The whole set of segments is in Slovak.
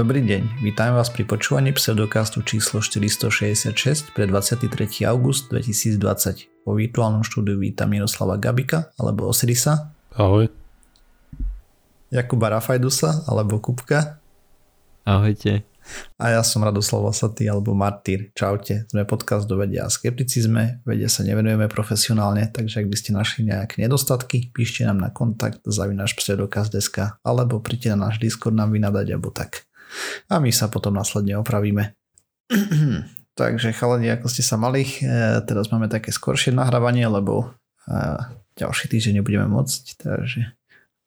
Dobrý deň, vítam vás pri počúvaní pseudokastu číslo 466 pre 23. august 2020. Po virtuálnom štúdiu vítam Miroslava Gabika alebo Osirisa. Ahoj. Jakuba Rafajdusa alebo Kupka. Ahojte. A ja som Radoslav Vasatý alebo Martýr. Čaute, sme podcast do vedia a skepticizme. Vede sa nevenujeme profesionálne, takže ak by ste našli nejaké nedostatky, píšte nám na kontakt zavinaš pseudokaz.sk alebo príďte na náš Discord nám vynadať alebo tak. A my sa potom následne opravíme. takže chalani, ako ste sa mali, e, teraz máme také skoršie nahrávanie, lebo e, ďalší týždeň nebudeme môcť, takže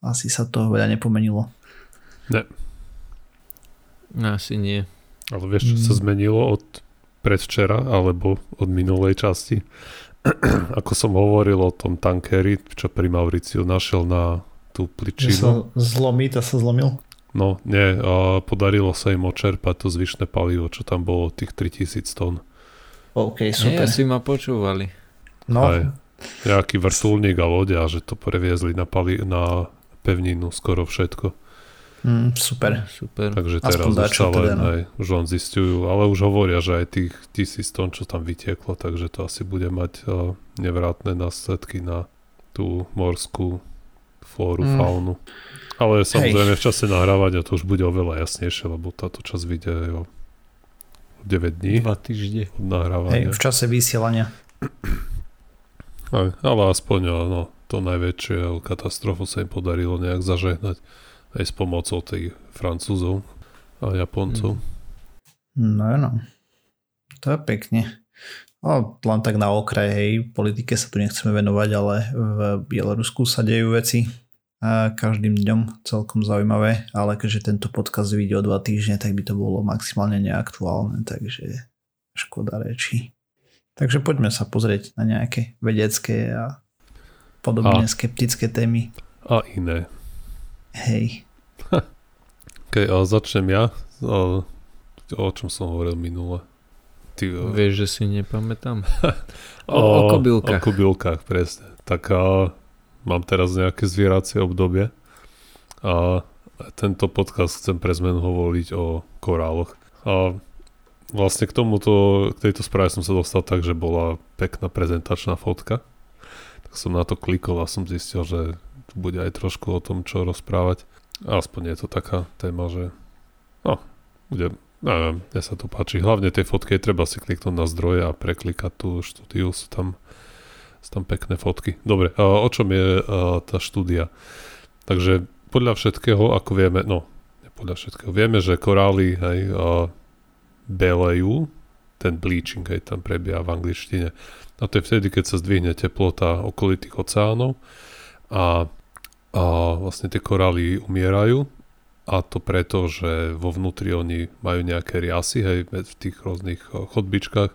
asi sa toho veľa nepomenilo. Ne. Asi nie. Ale vieš, čo mm. sa zmenilo od predvčera alebo od minulej časti? Ako som hovoril o tom tankeri, čo pri Mauriciu našiel na tú pličinu. Že sa zlomí, to sa zlomil? No, nie, a podarilo sa im očerpať to zvyšné palivo, čo tam bolo, tých 3000 tón. OK, super. Nie, si ma počúvali. No. Aj, nejaký vrtulník a loďa, že to previezli na, pali- na pevninu skoro všetko. Mm, super. super. Takže teraz už sa len teda, no. aj, už len zistujú, ale už hovoria, že aj tých tisíc tón, čo tam vytieklo, takže to asi bude mať uh, nevrátne následky na tú morskú flóru, mm. faunu. Ale samozrejme Hej. v čase nahrávania to už bude oveľa jasnejšie, lebo táto čas vyjde o 9 dní. 2 týždne. Od nahrávania. Hej, v čase vysielania. Aj, ale aspoň no, to najväčšie katastrofu sa im podarilo nejak zažehnať aj s pomocou tej Francúzov a Japoncov. No no. To je pekne. No, len tak na okraj, hej, politike sa tu nechceme venovať, ale v Bielorusku sa dejú veci a každým dňom celkom zaujímavé, ale keďže tento podcast vyjde o dva týždne, tak by to bolo maximálne neaktuálne, takže škoda reči. Takže poďme sa pozrieť na nejaké vedecké a podobne a, skeptické témy. A iné. Hej. OK, a začnem ja. A, o čom som hovoril minule? Ty, Vieš, že si nepamätám? o, o, o kobylkách. O kobylkách, presne. Tak a, mám teraz nejaké zvieracie obdobie a tento podcast chcem pre zmenu hovoriť o koráloch. A vlastne k tomuto, k tejto správe som sa dostal tak, že bola pekná prezentačná fotka. Tak som na to klikol a som zistil, že bude aj trošku o tom, čo rozprávať. Aspoň je to taká téma, že no, bude, neviem, mne sa to páči. Hlavne tej fotky treba si kliknúť na zdroje a preklikať tú štúdiu, sú tam, sú tam pekné fotky. Dobre, o čom je tá štúdia? Takže podľa všetkého, ako vieme, no, podľa všetkého, vieme, že korály hej, belejú, ten bleaching hej, tam prebieha v angličtine. A to je vtedy, keď sa zdvihne teplota okolitých oceánov a a vlastne tie korály umierajú a to preto, že vo vnútri oni majú nejaké riasy hej, v tých rôznych chodbičkách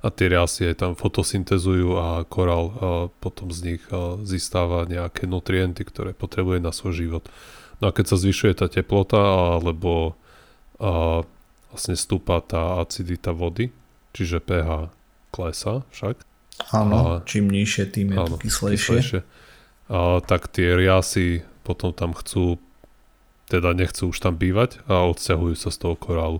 a tie riasy aj tam fotosyntezujú a korál a potom z nich zistáva nejaké nutrienty, ktoré potrebuje na svoj život. No a keď sa zvyšuje tá teplota alebo a vlastne stúpa tá acidita vody, čiže pH klesá však. Áno, čím nižšie, tým je áno, to kyslejšie. kyslejšie a, tak tie riasy potom tam chcú, teda nechcú už tam bývať a odsťahujú sa z toho korálu.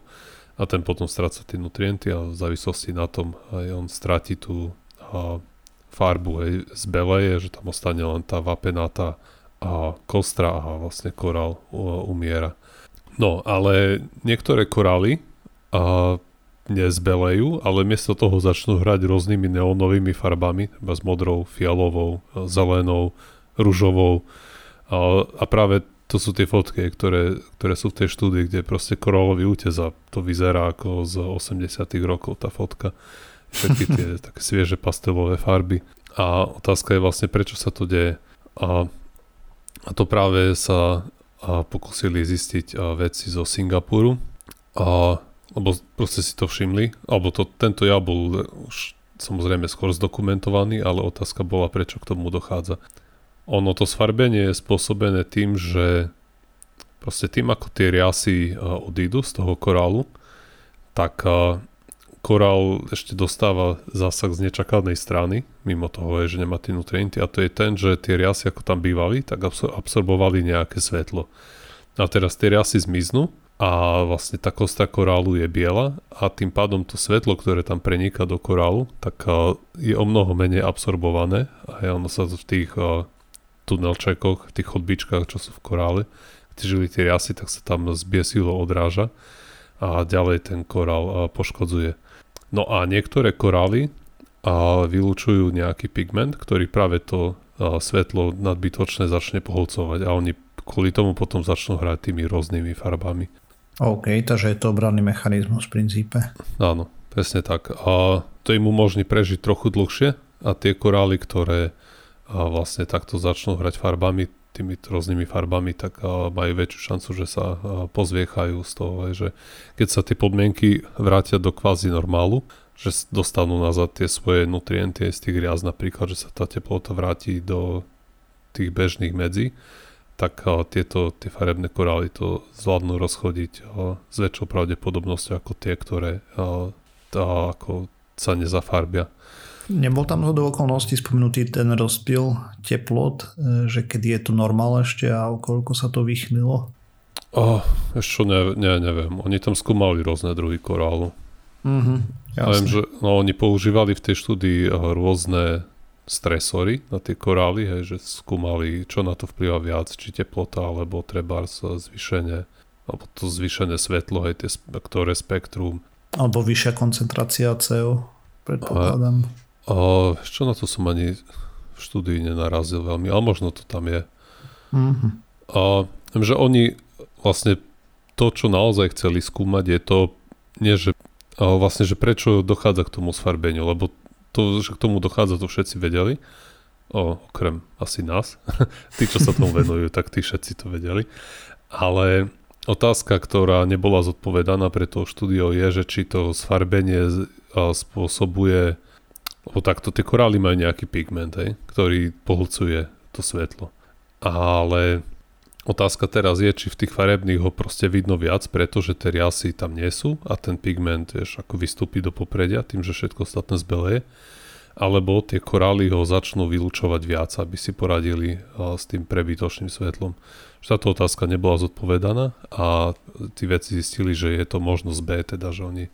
A ten potom stráca tie nutrienty a v závislosti na tom aj on stráti tú a, farbu, aj zbeleje, že tam ostane len tá vapenatá a kostra a vlastne korál umiera. No, ale niektoré korály a, nezbelejú, ale miesto toho začnú hrať rôznymi neonovými farbami, s modrou, fialovou, zelenou, ružovou a, a práve to sú tie fotky, ktoré, ktoré sú v tej štúdii, kde proste korálový útez a to vyzerá ako z 80 rokov tá fotka. Všetky tie také svieže pastelové farby. A otázka je vlastne, prečo sa to deje. A, a to práve sa a pokusili zistiť a veci zo Singapuru. A, lebo proste si to všimli. Alebo to, tento ja bol už samozrejme skôr zdokumentovaný, ale otázka bola, prečo k tomu dochádza. Ono to sfarbenie je spôsobené tým, že proste tým, ako tie riasy odídu z toho korálu, tak korál ešte dostáva zásah z nečakanej strany, mimo toho je, že nemá tie nutrienty a to je ten, že tie riasy ako tam bývali, tak absorbovali nejaké svetlo. A teraz tie riasy zmiznú a vlastne tá kosta korálu je biela a tým pádom to svetlo, ktoré tam preniká do korálu, tak je o mnoho menej absorbované a ono sa v tých tunelčekoch, tých chodbičkách, čo sú v korále, kde žili tie riasy, tak sa tam zbiesilo odráža a ďalej ten korál poškodzuje. No a niektoré korály vylúčujú nejaký pigment, ktorý práve to svetlo nadbytočné začne poholcovať a oni kvôli tomu potom začnú hrať tými rôznymi farbami. OK, takže je to obranný mechanizmus v princípe. Áno, presne tak. A to im umožní prežiť trochu dlhšie a tie korály, ktoré vlastne takto začnú hrať farbami, tými rôznymi farbami, tak majú väčšiu šancu, že sa pozviechajú z toho, že keď sa tie podmienky vrátia do kvázi normálu, že dostanú nazad tie svoje nutrienty z tých riaz, napríklad, že sa tá teplota vráti do tých bežných medzí, tak tieto tie farebné korály to zvládnu rozchodiť s väčšou pravdepodobnosťou ako tie, ktoré tá, ako sa nezafarbia. Nebol tam do okolností spomenutý ten rozpil teplot, e, že kedy je to normál ešte a koľko sa to vychnilo? Oh, ešte ne, ne, neviem. Oni tam skúmali rôzne druhy korálu. Mm-hmm, viem, že no, oni používali v tej štúdii rôzne stresory na tie korály, hej, že skúmali, čo na to vplyva viac, či teplota, alebo treba zvýšenie, alebo to zvýšené svetlo, hej, tie, ktoré spektrum. Alebo vyššia koncentrácia CO, predpokladám. A, a, čo na to som ani v štúdii nenarazil veľmi, ale možno to tam je. Mm-hmm. A že oni vlastne to, čo naozaj chceli skúmať, je to, nie že vlastne, že prečo dochádza k tomu sfarbeniu, lebo to, že k tomu dochádza, to všetci vedeli. O, okrem asi nás. tí, čo sa tomu venujú, tak tí všetci to vedeli. Ale otázka, ktorá nebola zodpovedaná pre to štúdio je, že či to sfarbenie spôsobuje lebo takto tie korály majú nejaký pigment, hej, ktorý pohlcuje to svetlo. Ale otázka teraz je, či v tých farebných ho proste vidno viac, pretože tie riasy tam nie sú a ten pigment vieš, ako vystúpi do popredia tým, že všetko ostatné zbeleje alebo tie korály ho začnú vylúčovať viac, aby si poradili s tým prebytočným svetlom. Táto otázka nebola zodpovedaná a tí veci zistili, že je to možnosť B, teda že oni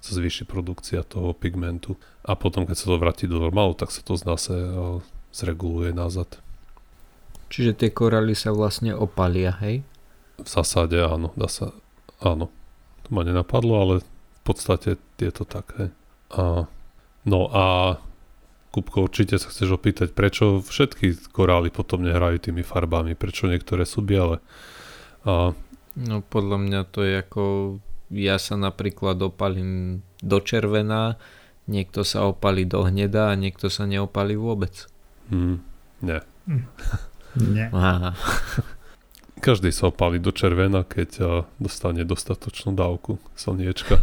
sa zvýši produkcia toho pigmentu a potom keď sa to vráti do normálu, tak sa to zase zreguluje nazad. Čiže tie korály sa vlastne opalia, hej? V zásade áno, dá sa, áno. To ma nenapadlo, ale v podstate je to tak, hej. A, no a Kupko, určite sa chceš opýtať, prečo všetky korály potom nehrajú tými farbami, prečo niektoré sú biele. A... No podľa mňa to je ako, ja sa napríklad opalím do červená, niekto sa opalí do hneda a niekto sa neopalí vôbec. Hmm, nie. Hm. nie. Aha. Každý sa opálí do červená, keď dostane dostatočnú dávku slniečka.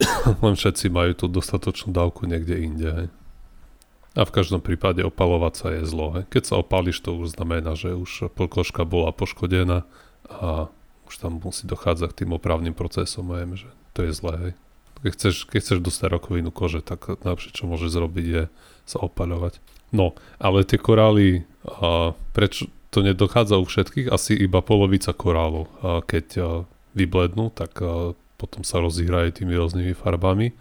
Len všetci majú tú dostatočnú dávku niekde inde. Hej. A v každom prípade opalovať sa je zlo. Hej. Keď sa opáliš, to už znamená, že už polkoška bola poškodená a už tam musí dochádzať k tým opravným procesom. Hej, že to je zlé. Hej. Keď chceš, keď chceš dostať rakovinu kože, tak najlepšie, čo môže zrobiť, je sa opaľovať. No, ale tie korály, a prečo to nedochádza u všetkých? Asi iba polovica korálov. A keď a vyblednú, tak a potom sa rozíhrajú tými rôznymi farbami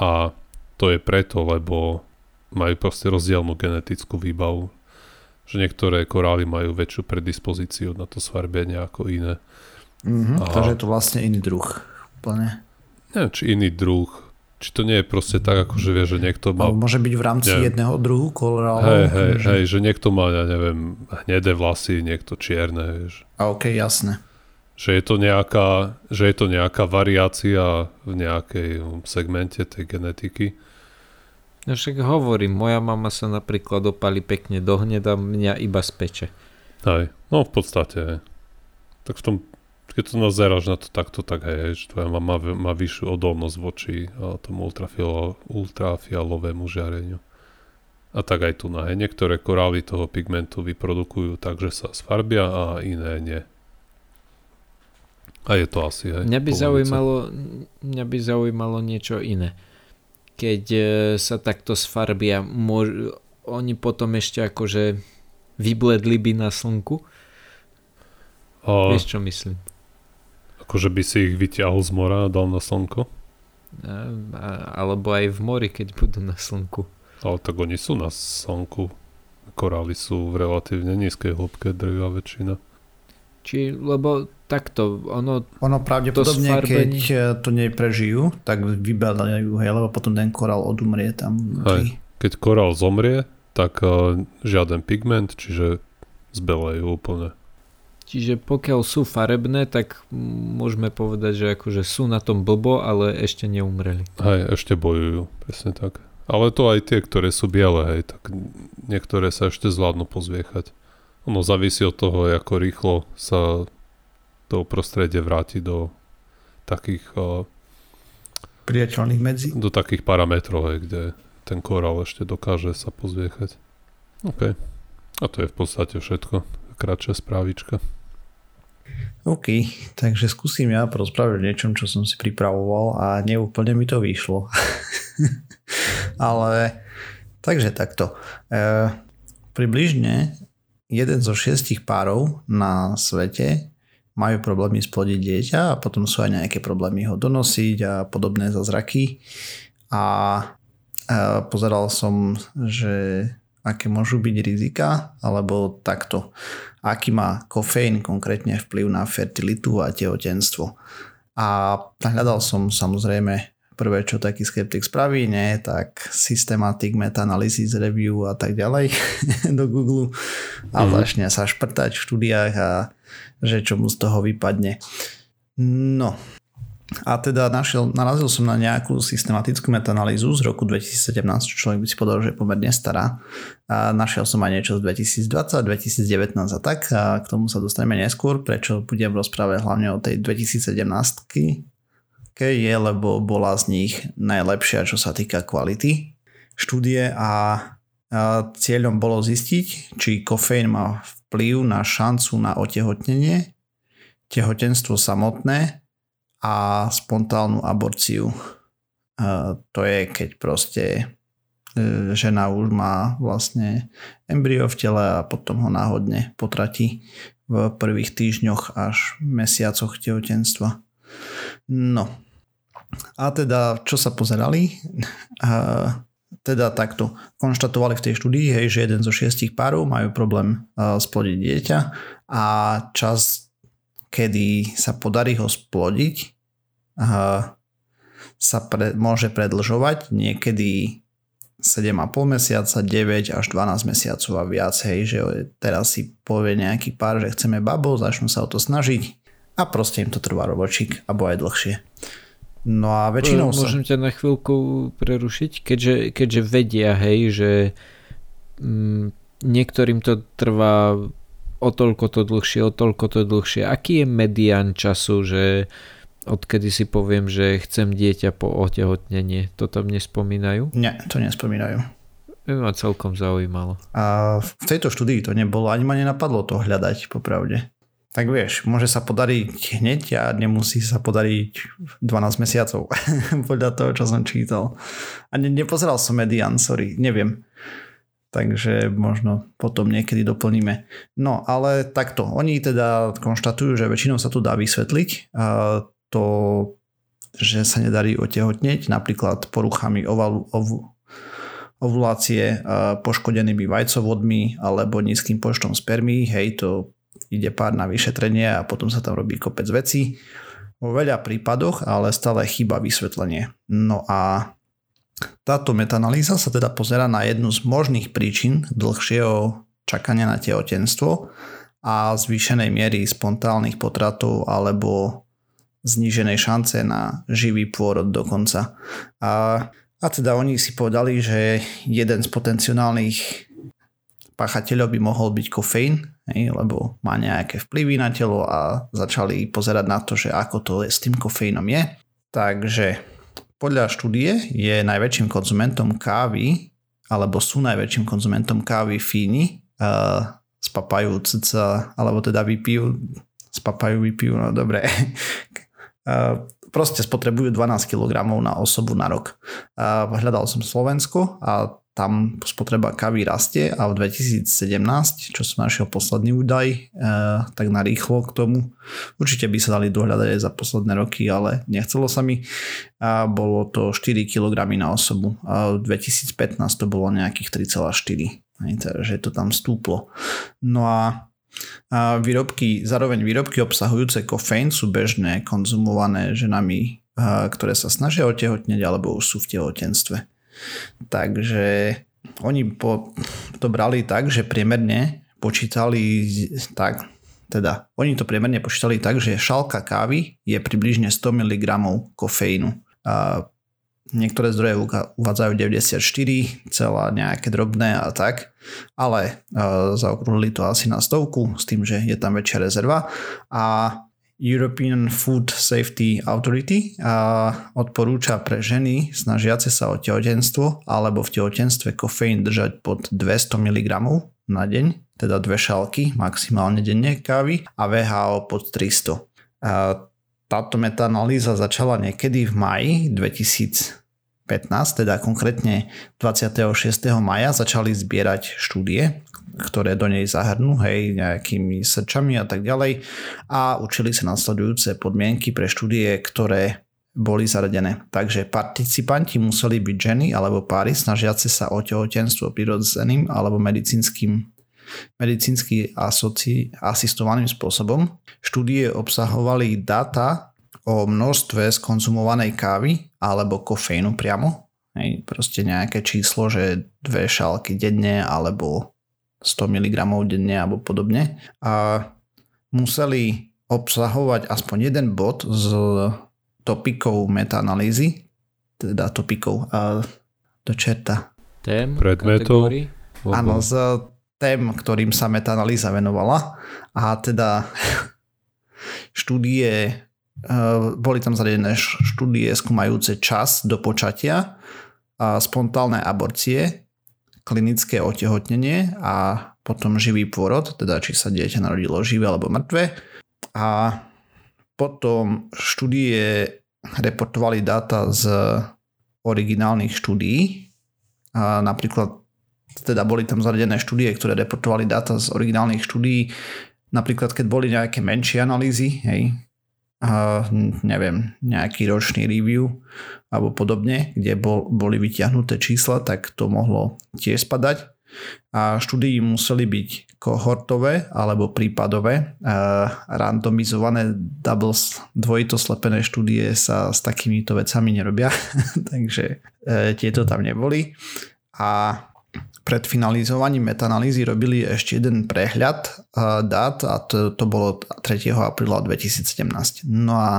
a to je preto, lebo majú proste rozdielnú genetickú výbavu, že niektoré korály majú väčšiu predispozíciu na to svarbenie ako iné. Mm-hmm, a... Takže je to vlastne iný druh. Úplne. Neviem, či iný druh, či to nie je proste tak, ako že vie, že niekto má... Ale môže byť v rámci neviem, jedného druhu korálu. Hej, hej, že... hej, že niekto má, ja neviem, hnedé vlasy, niekto čierne, vieš. A ok, jasné že je to nejaká, že je to nejaká variácia v nejakej segmente tej genetiky. No však hovorím, moja mama sa napríklad opali pekne do hneda, mňa iba speče. Hej, no v podstate. Tak v tom, keď to nazeráš na to takto, tak hej, že tvoja mama má vyššiu odolnosť voči tomu ultrafialo, ultrafialovému žiareniu. A tak aj tu na hej. Niektoré korály toho pigmentu vyprodukujú tak, že sa sfarbia a iné nie. A je to asi aj. Mňa by, zaujímalo, mňa by zaujímalo niečo iné. Keď e, sa takto sfarbia, môž, oni potom ešte akože vybledli by na slnku? A... Vieš čo myslím? Akože by si ich vyťahol z mora a dal na slnko? Alebo aj v mori, keď budú na slnku. Ale tak oni sú na slnku. Korály sú v relatívne nízkej hĺbke, drvia väčšina. Či, lebo takto, ono... Ono pravdepodobne, sfarbení... keď e, to neprežijú, tak vybadajú, hej, lebo potom ten korál odumrie tam. Hej, keď korál zomrie, tak uh, žiaden pigment, čiže zbelejú úplne. Čiže pokiaľ sú farebné, tak môžeme povedať, že akože sú na tom blbo, ale ešte neumreli. Hej, ešte bojujú, presne tak. Ale to aj tie, ktoré sú biele, hej, tak niektoré sa ešte zvládnu pozviechať. Ono závisí od toho, ako rýchlo sa to prostredie vráti do takých priateľných medzi. Do takých parametrov, hej, kde ten korál ešte dokáže sa pozviechať. OK. A to je v podstate všetko. Kratšia správička. OK, takže skúsim ja porozprávať o niečom, čo som si pripravoval a neúplne mi to vyšlo. Ale takže takto. E, približne jeden zo šiestich párov na svete majú problémy splodiť dieťa a potom sú aj nejaké problémy ho donosiť a podobné zázraky. A, a pozeral som, že aké môžu byť rizika, alebo takto, aký má kofeín konkrétne vplyv na fertilitu a tehotenstvo. A hľadal som samozrejme prvé, čo taký skeptik spraví, nie, tak systematic meta-analysis review a tak ďalej do Google a mm. začne sa šprtať v štúdiách a že čo mu z toho vypadne. No, a teda našiel, narazil som na nejakú systematickú metanalýzu z roku 2017, čo človek by si povedal, že je pomerne stará. A našiel som aj niečo z 2020, 2019 a tak. A k tomu sa dostaneme neskôr, prečo budem rozprávať hlavne o tej 2017 je, lebo bola z nich najlepšia, čo sa týka kvality štúdie a, a cieľom bolo zistiť, či kofeín má vplyv na šancu na otehotnenie, tehotenstvo samotné a spontánnu aborciu. A to je, keď proste e, žena už má vlastne embryo v tele a potom ho náhodne potratí v prvých týždňoch až mesiacoch tehotenstva. No, a teda, čo sa pozerali? A teda takto konštatovali v tej štúdii, hej, že jeden zo šiestich párov majú problém splodiť dieťa a čas, kedy sa podarí ho splodiť, sa pre, môže predlžovať niekedy 7,5 mesiaca, 9 až 12 mesiacov a viac, hej, že teraz si povie nejaký pár, že chceme babo, začnú sa o to snažiť a proste im to trvá robočík, alebo aj dlhšie. No a väčšinou. Môžem ťa na chvíľku prerušiť, keďže, keďže vedia, hej, že mm, niektorým to trvá o toľko to dlhšie, o toľko to dlhšie. Aký je medián času, že odkedy si poviem, že chcem dieťa po otehotnenie, to tam nespomínajú? Nie, to nespomínajú. To ma celkom zaujímalo. A v tejto štúdii to nebolo, ani ma nenapadlo to hľadať, popravde tak vieš, môže sa podariť hneď a nemusí sa podariť 12 mesiacov, podľa toho, čo som čítal. A ne, nepozeral som Median, sorry, neviem. Takže možno potom niekedy doplníme. No, ale takto. Oni teda konštatujú, že väčšinou sa tu dá vysvetliť to, že sa nedarí otehotneť, napríklad poruchami ovalu, ov, ovulácie, poškodenými vajcovodmi alebo nízkym počtom spermí. Hej, to ide pár na vyšetrenie a potom sa tam robí kopec vecí. Vo veľa prípadoch, ale stále chýba vysvetlenie. No a táto metanalýza sa teda pozera na jednu z možných príčin dlhšieho čakania na tehotenstvo a zvýšenej miery spontánnych potratov alebo zníženej šance na živý pôrod dokonca. A, a teda oni si povedali, že jeden z potenciálnych páchateľov by mohol byť kofeín, hej, lebo má nejaké vplyvy na telo a začali pozerať na to, že ako to s tým kofeínom je. Takže podľa štúdie je najväčším konzumentom kávy, alebo sú najväčším konzumentom kávy Fíni, uh, spapajú cca, alebo teda vypijú, spapajú, vypijú, no dobre, uh, proste spotrebujú 12 kg na osobu na rok. Uh, hľadal som Slovensko a tam spotreba kávy rastie a v 2017, čo som našiel posledný údaj, e, tak na rýchlo k tomu, určite by sa dali dohľadať aj za posledné roky, ale nechcelo sa mi, a bolo to 4 kg na osobu a v 2015 to bolo nejakých 3,4, takže to tam stúplo. No a výrobky, zároveň výrobky obsahujúce kofeín sú bežné konzumované ženami, ktoré sa snažia otehotneť alebo už sú v tehotenstve. Takže oni po, to brali tak, že priemerne počítali tak, teda oni to priemerne počítali tak, že šálka kávy je približne 100 mg kofeínu. A niektoré zdroje uvádzajú 94, celá nejaké drobné a tak, ale zaokrúhli to asi na stovku s tým, že je tam väčšia rezerva a European Food Safety Authority a odporúča pre ženy snažiace sa o tehotenstvo alebo v tehotenstve kofeín držať pod 200 mg na deň, teda dve šálky maximálne denne kávy a VHO pod 300. A táto metaanalýza začala niekedy v maji 2015, teda konkrétne 26. maja začali zbierať štúdie, ktoré do nej zahrnú, hej, nejakými srčami a tak ďalej a učili sa nasledujúce podmienky pre štúdie, ktoré boli zaradené. Takže participanti museli byť ženy alebo páry snažiace sa o tehotenstvo prirodzeným alebo medicínskym medicínsky asoci, asistovaným spôsobom. Štúdie obsahovali data o množstve skonzumovanej kávy alebo kofeínu priamo. Hej, proste nejaké číslo, že dve šálky denne alebo 100 mg denne alebo podobne a museli obsahovať aspoň jeden bod z topikov metaanalýzy, teda topikov a do čerta. Tém, predmetov. Áno, z tém, ktorým sa metaanalýza venovala a teda štúdie boli tam zaradené štúdie skúmajúce čas do počatia spontálne aborcie klinické otehotnenie a potom živý pôrod, teda či sa dieťa narodilo živé alebo mŕtve. A potom štúdie reportovali dáta z originálnych štúdií. A napríklad teda boli tam zaradené štúdie, ktoré reportovali dáta z originálnych štúdií, napríklad keď boli nejaké menšie analýzy, hej, neviem, nejaký ročný review alebo podobne, kde bol, boli vyťahnuté čísla, tak to mohlo tiež spadať. A štúdii museli byť kohortové alebo prípadové. Randomizované doubles, dvojito slepené štúdie sa s takýmito vecami nerobia, takže e, tieto tam neboli. A pred finalizovaním metanalýzy robili ešte jeden prehľad uh, dát a to, to bolo 3. apríla 2017. No a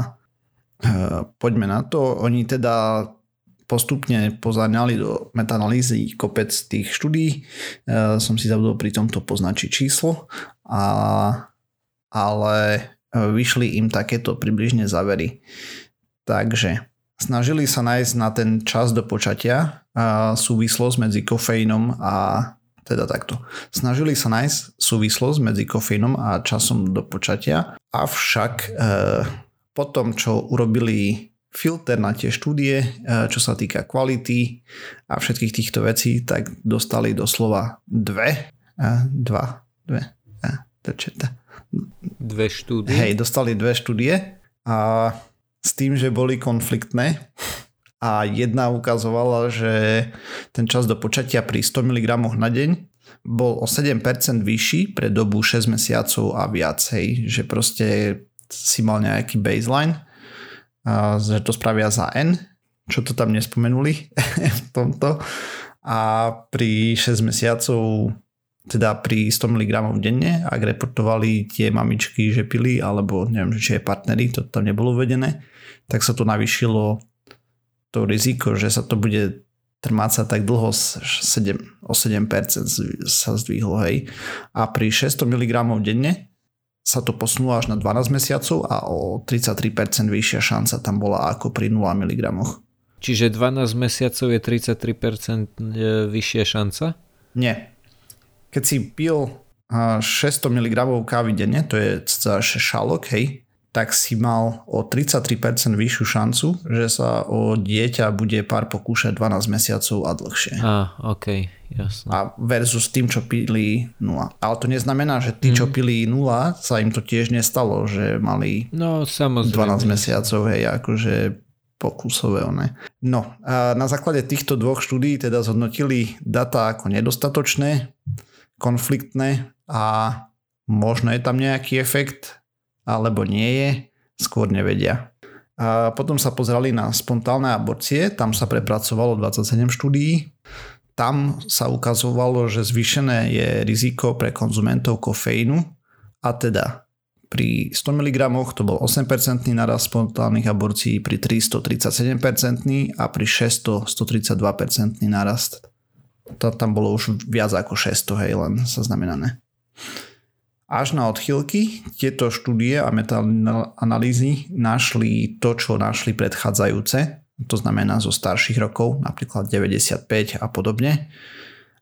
uh, poďme na to. Oni teda postupne pozáňali do metanalýzy kopec tých štúdí. Uh, som si zabudol pri tomto poznačiť číslo, a, ale vyšli im takéto približne závery. Takže snažili sa nájsť na ten čas do počatia súvislosť medzi kofeínom a teda takto. Snažili sa nájsť súvislosť medzi kofeínom a časom do počatia, avšak e, po tom, čo urobili filter na tie štúdie, e, čo sa týka kvality a všetkých týchto vecí, tak dostali doslova dve, e, dva, dve, e, Dve štúdie? Hej, dostali dve štúdie a s tým, že boli konfliktné a jedna ukazovala, že ten čas do počatia pri 100 mg na deň bol o 7% vyšší pre dobu 6 mesiacov a viacej, že proste si mal nejaký baseline, že to spravia za N, čo to tam nespomenuli v tomto. A pri 6 mesiacov teda pri 100 mg denne, ak reportovali tie mamičky, že pili, alebo neviem, či je partnery, to tam nebolo uvedené, tak sa to navýšilo to riziko, že sa to bude trmáca tak dlho 7, o 7% sa zdvihlo, hej. A pri 600 mg denne sa to posunulo až na 12 mesiacov a o 33% vyššia šanca tam bola ako pri 0 mg. Čiže 12 mesiacov je 33% e, vyššia šanca? Nie, keď si pil 600 mg kávy denne, to je cca šalok, hej, tak si mal o 33% vyššiu šancu, že sa o dieťa bude pár pokúšať 12 mesiacov a dlhšie. Á, ok, jasne. A versus tým, čo pili 0. Ale to neznamená, že tí, čo mhm. pili 0, sa im to tiež nestalo, že mali no, samozrejme. 12 mesiacov, hej, akože pokusové. Ne? No a na základe týchto dvoch štúdí teda zhodnotili data ako nedostatočné, konfliktné a možno je tam nejaký efekt, alebo nie je, skôr nevedia. A potom sa pozerali na spontánne aborcie, tam sa prepracovalo 27 štúdií. Tam sa ukazovalo, že zvýšené je riziko pre konzumentov kofeínu a teda pri 100 mg to bol 8% narast spontánnych aborcií, pri 300 37% a pri 600 132% narast. To tam bolo už viac ako 600, hej, len sa znamenané. Až na odchylky tieto štúdie a metaanalýzy našli to, čo našli predchádzajúce, to znamená zo starších rokov, napríklad 95 a podobne.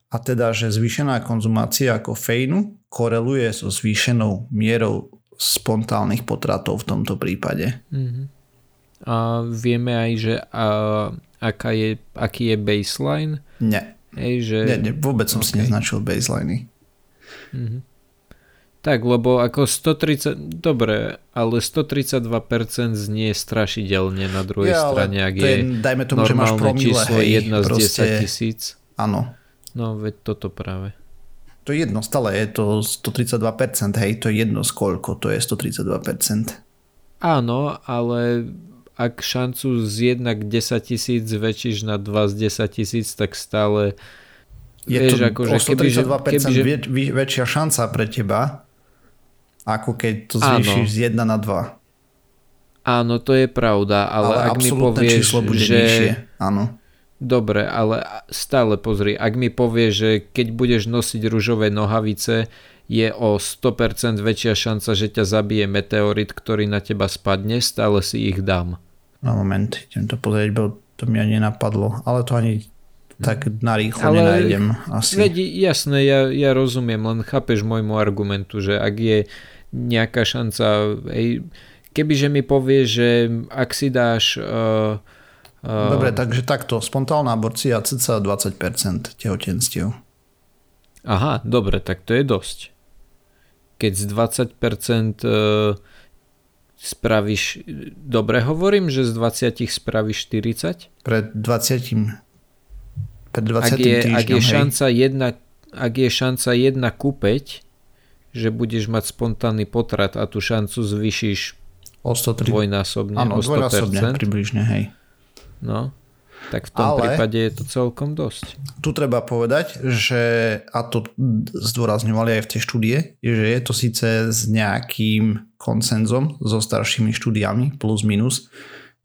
A teda, že zvýšená konzumácia kofeínu koreluje so zvýšenou mierou spontánnych potratov v tomto prípade. Mm-hmm. A vieme aj, že a, aká je, aký je baseline? Nie. Ej, že... nie, nie vôbec som okay. si neznačil baseliny. Mm-hmm. Tak, lebo ako 130, dobre, ale 132% znie strašidelne na druhej ja, strane, ak je, je dajme tomu, že máš promile, číslo hej, 1 z 10 tisíc. Áno. No, veď toto práve. To je jedno, stále je to 132%, hej, to je jedno koľko, to je 132%. Áno, ale ak šancu z 1 k 10 tisíc väčšíš na 2 z 10 tisíc, tak stále je vieš, to akože, o 132% kebyže, kebyže... väčšia šanca pre teba, ako keď to zvýšiš z 1 na 2. Áno, to je pravda, ale, ale ak mi povieš, číslo bude že... nižšie. Áno. Dobre, ale stále pozri, ak mi povieš, že keď budeš nosiť rúžové nohavice, je o 100% väčšia šanca, že ťa zabije meteorit, ktorý na teba spadne, stále si ich dám. Na moment, idem to pozrieť, bo to mi ani nenapadlo, ale to ani tak narýchlo ale nenájdem asi. Veď jasné, ja, ja rozumiem, len chápeš môjmu argumentu, že ak je nejaká šanca. Ej, kebyže mi povie, že ak si dáš... Uh, uh, Dobre, takže takto. Spontánna aborcia cca 20% tehotenstiev. Aha, dobre, tak to je dosť. Keď z 20% uh, spravíš... Dobre hovorím, že z 20 spravíš 40? Pred 20 pred 20 ak je, týždňom, ak je šanca jedna, ak je šanca 1 ku 5, že budeš mať spontánny potrat a tú šancu zvyšíš o 103. dvojnásobne, Áno, o 100%. dvojnásobne približne, hej. No, tak v tom Ale prípade je to celkom dosť. Tu treba povedať, že, a to zdôrazňovali aj v tej štúdie, že je to síce s nejakým koncenzom so staršími štúdiami, plus minus,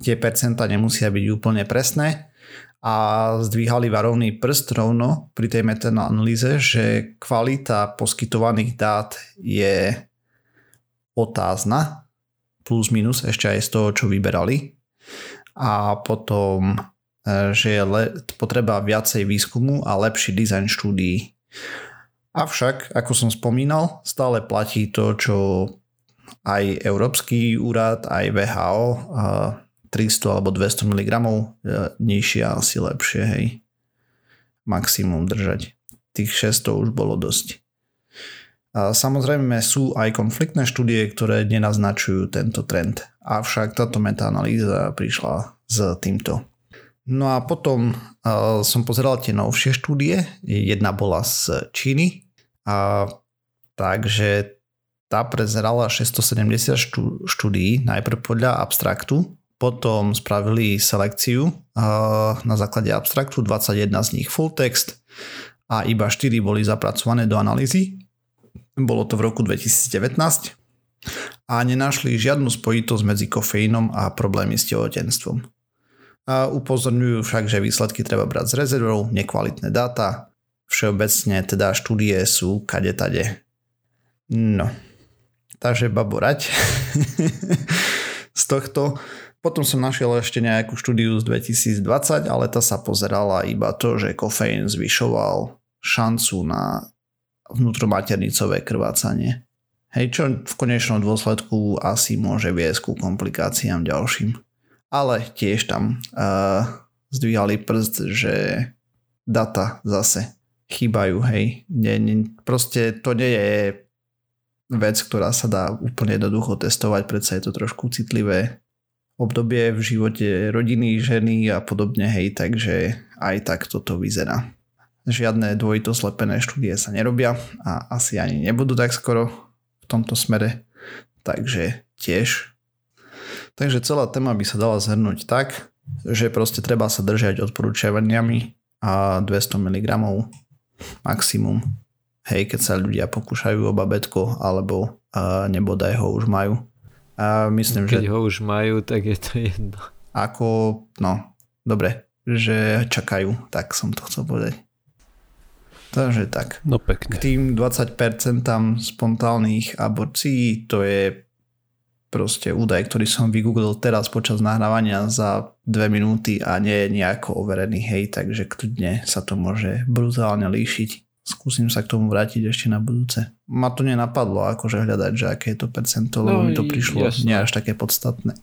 tie percenta nemusia byť úplne presné, a zdvíhali varovný prst rovno pri tej metaanalýze, že kvalita poskytovaných dát je otázna, plus minus ešte aj z toho, čo vyberali. A potom, e, že je le- potreba viacej výskumu a lepší dizajn štúdií. Avšak, ako som spomínal, stále platí to, čo aj Európsky úrad, aj VHO 300 alebo 200 mg, e, nižšie asi lepšie, hej. Maximum držať. Tých 600 už bolo dosť. A samozrejme sú aj konfliktné štúdie, ktoré nenaznačujú tento trend. Avšak táto metaanalýza prišla s týmto. No a potom uh, som pozeral tie novšie štúdie. Jedna bola z Číny. A, takže tá prezerala 670 štúdií, najprv podľa abstraktu potom spravili selekciu na základe abstraktu, 21 z nich full text a iba 4 boli zapracované do analýzy. Bolo to v roku 2019 a nenašli žiadnu spojitosť medzi kofeínom a problémy s tehotenstvom. A upozorňujú však, že výsledky treba brať s rezervou, nekvalitné dáta, všeobecne teda štúdie sú kade tade. No, takže baborať z tohto potom som našiel ešte nejakú štúdiu z 2020, ale tá sa pozerala iba to, že kofeín zvyšoval šancu na vnútromaternicové krvácanie. Hej, čo v konečnom dôsledku asi môže viesť ku komplikáciám ďalším. Ale tiež tam uh, zdvíhali prst, že data zase chýbajú, hej. Nie, nie, proste to nie je vec, ktorá sa dá úplne jednoducho testovať, predsa je to trošku citlivé obdobie v živote rodiny, ženy a podobne, hej, takže aj tak toto vyzerá. Žiadne dvojito slepené štúdie sa nerobia a asi ani nebudú tak skoro tomto smere. Takže tiež. Takže celá téma by sa dala zhrnúť tak, že proste treba sa držať odporúčavaniami a 200 mg maximum. Hej, keď sa ľudia pokúšajú o babetko alebo a nebodaj ho už majú. A myslím, keď že... ho už majú, tak je to jedno. Ako, no, dobre, že čakajú, tak som to chcel povedať. Takže tak. No pekne. K tým 20% spontánnych aborcií, to je proste údaj, ktorý som vygooglil teraz počas nahrávania za dve minúty a nie je nejako overený, hej, takže kľudne sa to môže brutálne líšiť. Skúsim sa k tomu vrátiť ešte na budúce. Ma to nenapadlo, akože hľadať, že aké je to percento, lebo no, mi to prišlo jasne. nie až také podstatné.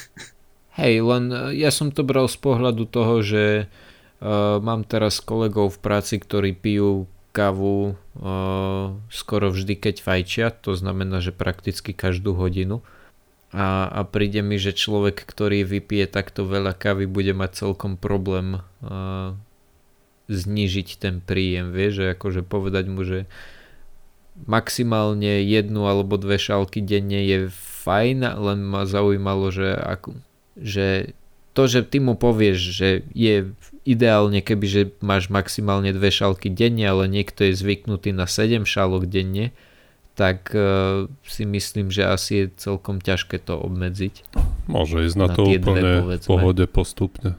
Hej, len ja som to bral z pohľadu toho, že Uh, mám teraz kolegov v práci, ktorí pijú kávu uh, skoro vždy, keď fajčia, to znamená, že prakticky každú hodinu. A, a príde mi, že človek, ktorý vypije takto veľa kávy, bude mať celkom problém uh, znížiť ten príjem. Vieš, že akože povedať mu, že maximálne jednu alebo dve šálky denne je fajn, len ma zaujímalo, že, ako, že to, že ty mu povieš, že je ideálne, keby že máš maximálne dve šálky denne, ale niekto je zvyknutý na 7 šálok denne, tak uh, si myslím, že asi je celkom ťažké to obmedziť. Môže ísť na, na to úplne v pohode postupne.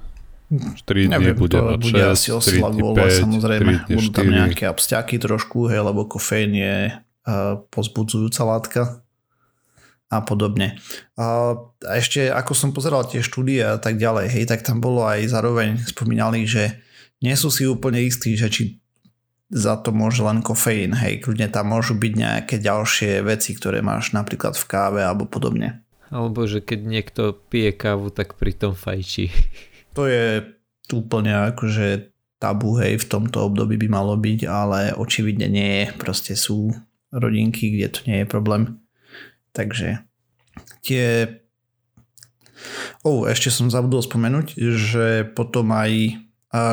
4 dní bude mať 6, 3 dní 5, samozrejme. 3 dní 4. Budú tam nejaké abstiaky trošku, hej, lebo kofeín je uh, pozbudzujúca látka a podobne. A ešte ako som pozeral tie štúdie a tak ďalej, hej, tak tam bolo aj zároveň spomínali, že nie sú si úplne istí, že či za to môže len kofeín, hej, kľudne tam môžu byť nejaké ďalšie veci, ktoré máš napríklad v káve alebo podobne. Alebo že keď niekto pije kávu, tak pritom fajčí. To je úplne akože tabu, hej, v tomto období by malo byť, ale očividne nie je. Proste sú rodinky, kde to nie je problém. Takže tie... O, ešte som zabudol spomenúť, že potom aj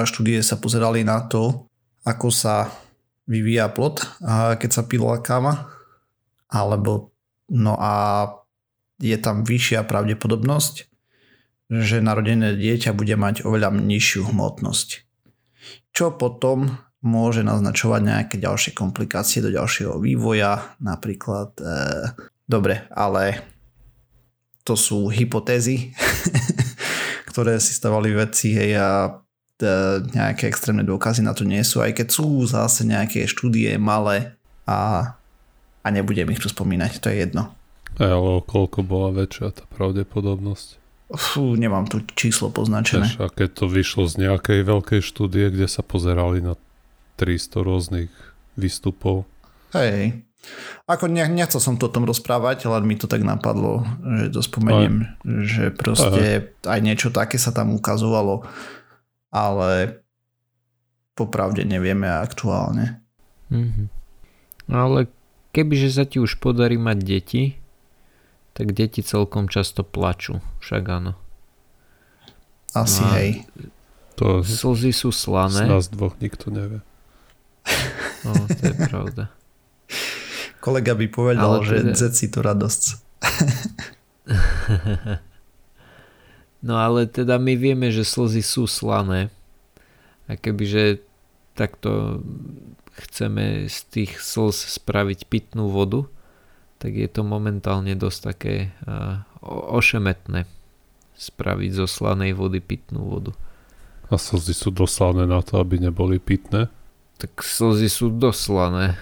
štúdie sa pozerali na to, ako sa vyvíja plod, keď sa pila káva, alebo no a je tam vyššia pravdepodobnosť, že narodené dieťa bude mať oveľa nižšiu hmotnosť. Čo potom môže naznačovať nejaké ďalšie komplikácie do ďalšieho vývoja, napríklad e, Dobre, ale to sú hypotézy, ktoré si stavali vedci hej, a e, nejaké extrémne dôkazy na to nie sú, aj keď sú zase nejaké štúdie malé a, a nebudem ich tu spomínať, to je jedno. Ale o koľko bola väčšia tá pravdepodobnosť? Fú, nemám tu číslo poznačené. a keď to vyšlo z nejakej veľkej štúdie, kde sa pozerali na 300 rôznych výstupov. Hej, ako ne, nechcel som to o tom rozprávať, ale mi to tak napadlo, že to spomeniem, aj. že proste aj. aj niečo také sa tam ukazovalo, ale popravde nevieme aktuálne. Mm-hmm. Ale kebyže sa ti už podarí mať deti, tak deti celkom často plačú, však áno. Asi no hej. To slzy sú slané. Z nás dvoch nikto nevie. No, to je pravda. Kolega by povedal, ale že teda... dzeci to radosť. no ale teda my vieme, že slzy sú slané. A kebyže takto chceme z tých slz spraviť pitnú vodu, tak je to momentálne dosť také uh, ošemetné spraviť zo slanej vody pitnú vodu. A slzy sú doslané na to, aby neboli pitné? Tak slzy sú doslané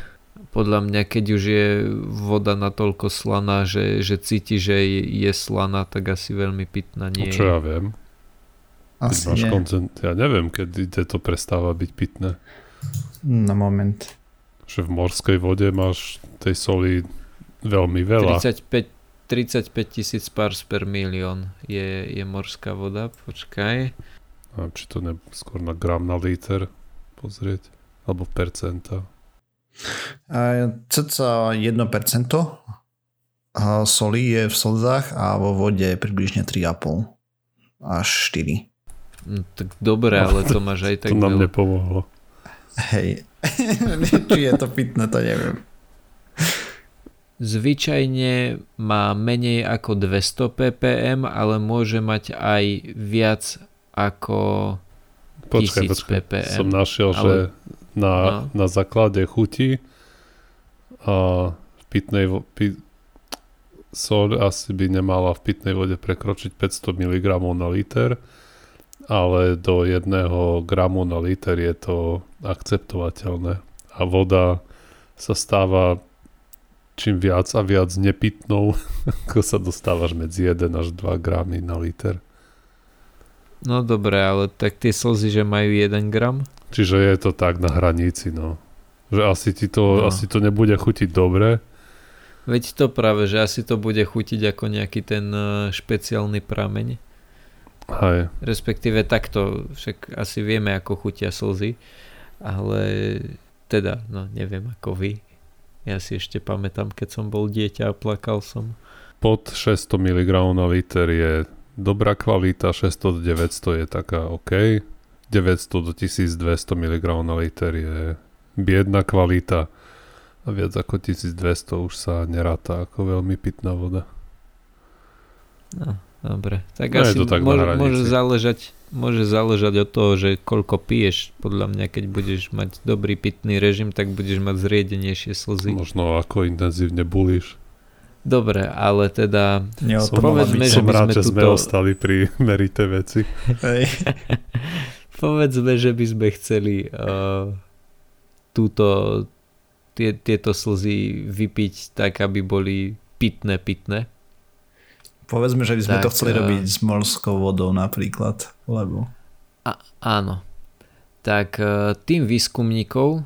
podľa mňa, keď už je voda natoľko slaná, že, že cíti, že je, je slaná, tak asi veľmi pitná nie no, čo ja viem. Asi máš koncent... Ja neviem, keď to prestáva byť pitné. Na moment. Že v morskej vode máš tej soli veľmi veľa. 35, 35 tisíc pars per milión je, je morská voda, počkaj. A či to ne skôr na gram na liter pozrieť, alebo percenta. Cca 1% soli je v slzách a vo vode približne 3,5 až 4. No, tak dobre, ale to máš aj tak To nám nepomohlo. Hej, či je to pitné, to neviem. Zvyčajne má menej ako 200 ppm, ale môže mať aj viac ako počkaj, 1000 počkaj. ppm. Som našiel, ale... že na, no. na základe chuti a v pitnej vo, pi, sol asi by nemala v pitnej vode prekročiť 500 mg na liter ale do jedného gramu na liter je to akceptovateľné. A voda sa stáva čím viac a viac nepitnou, ako sa dostávaš medzi 1 až 2 gramy na liter. No dobre, ale tak tie slzy, že majú 1 gram? Čiže je to tak na hranici, no. Že asi ti to, no. asi to nebude chutiť dobre. Veď to práve, že asi to bude chutiť ako nejaký ten eh, špeciálny prameň. Hej. Respektíve takto, však asi vieme, ako chutia slzy, ale teda, no neviem ako vy. Ja si ešte pamätám, keď som bol dieťa a plakal som. Pod 600 mg na liter je dobrá kvalita, 600 do 900 je taká OK, 900 do 1200 mg na liter je biedna kvalita a viac ako 1200 už sa neráta ako veľmi pitná voda. No, Dobre, tak no asi to tak môže, môže, záležať, môže záležať od toho, že koľko piješ. Podľa mňa, keď budeš mať dobrý pitný režim, tak budeš mať zriedenejšie slzy. Možno ako intenzívne bulíš. Dobre, ale teda som, povedzme, že by sme, že sme tuto... ostali pri merité veci. povedzme, že by sme chceli uh, túto, tie, tieto slzy vypiť tak, aby boli pitné, pitné. Povedzme, že by sme tak, to chceli uh, robiť s morskou vodou napríklad, lebo... A, áno. Tak uh, tým výskumníkov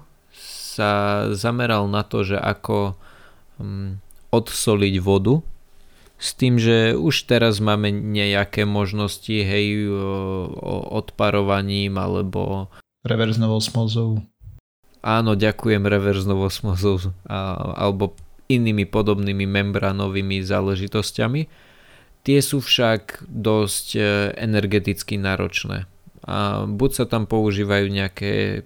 sa zameral na to, že ako um, odsoliť vodu s tým, že už teraz máme nejaké možnosti, hej, odparovaním alebo... Reverznovou smozou. Áno, ďakujem reverznovou smozou alebo inými podobnými membranovými záležitosťami Tie sú však dosť e, energeticky náročné. A buď sa tam používajú nejaké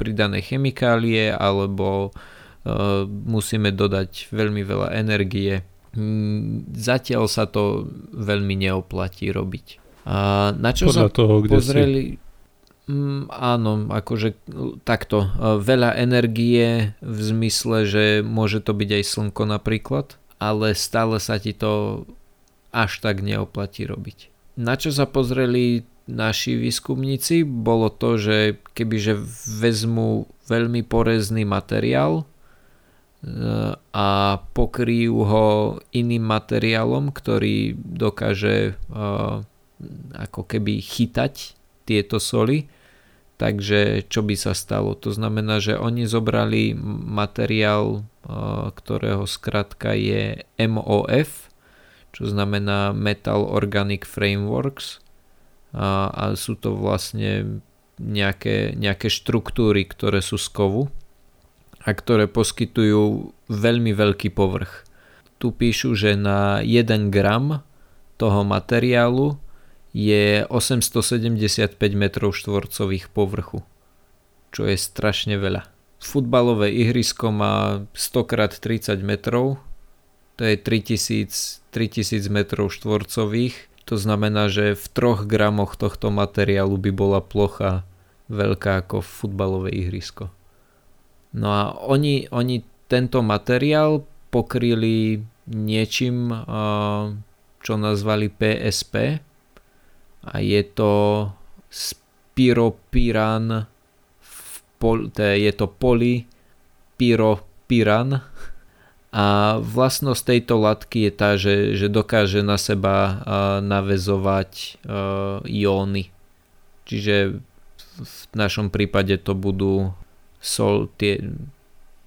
pridané chemikálie, alebo uh, musíme dodať veľmi veľa energie. Mm, zatiaľ sa to veľmi neoplatí robiť. A na čo Podľa sa toho, kde pozreli... Si? Mm, áno, akože takto. E, veľa energie v zmysle, že môže to byť aj slnko napríklad, ale stále sa ti to až tak neoplatí robiť. Na čo sa pozreli naši výskumníci, bolo to, že kebyže vezmu veľmi porezný materiál e, a pokryjú ho iným materiálom, ktorý dokáže e, ako keby chytať tieto soli, takže čo by sa stalo? To znamená, že oni zobrali materiál, e, ktorého skratka je MOF, čo znamená Metal Organic Frameworks a, a sú to vlastne nejaké, nejaké štruktúry, ktoré sú z kovu a ktoré poskytujú veľmi veľký povrch. Tu píšu, že na 1 gram toho materiálu je 875 metrov štvorcových povrchu, čo je strašne veľa. Futbalové ihrisko má 100 x 30 metrov, to je 3000, 3000 metrov štvorcových. To znamená, že v troch gramoch tohto materiálu by bola plocha veľká ako futbalové ihrisko. No a oni, oni tento materiál pokryli niečím, čo nazvali PSP a je to spiropiran je to polypyropiran a vlastnosť tejto latky je tá, že, že dokáže na seba navezovať jóny. Čiže v našom prípade to budú sol, tie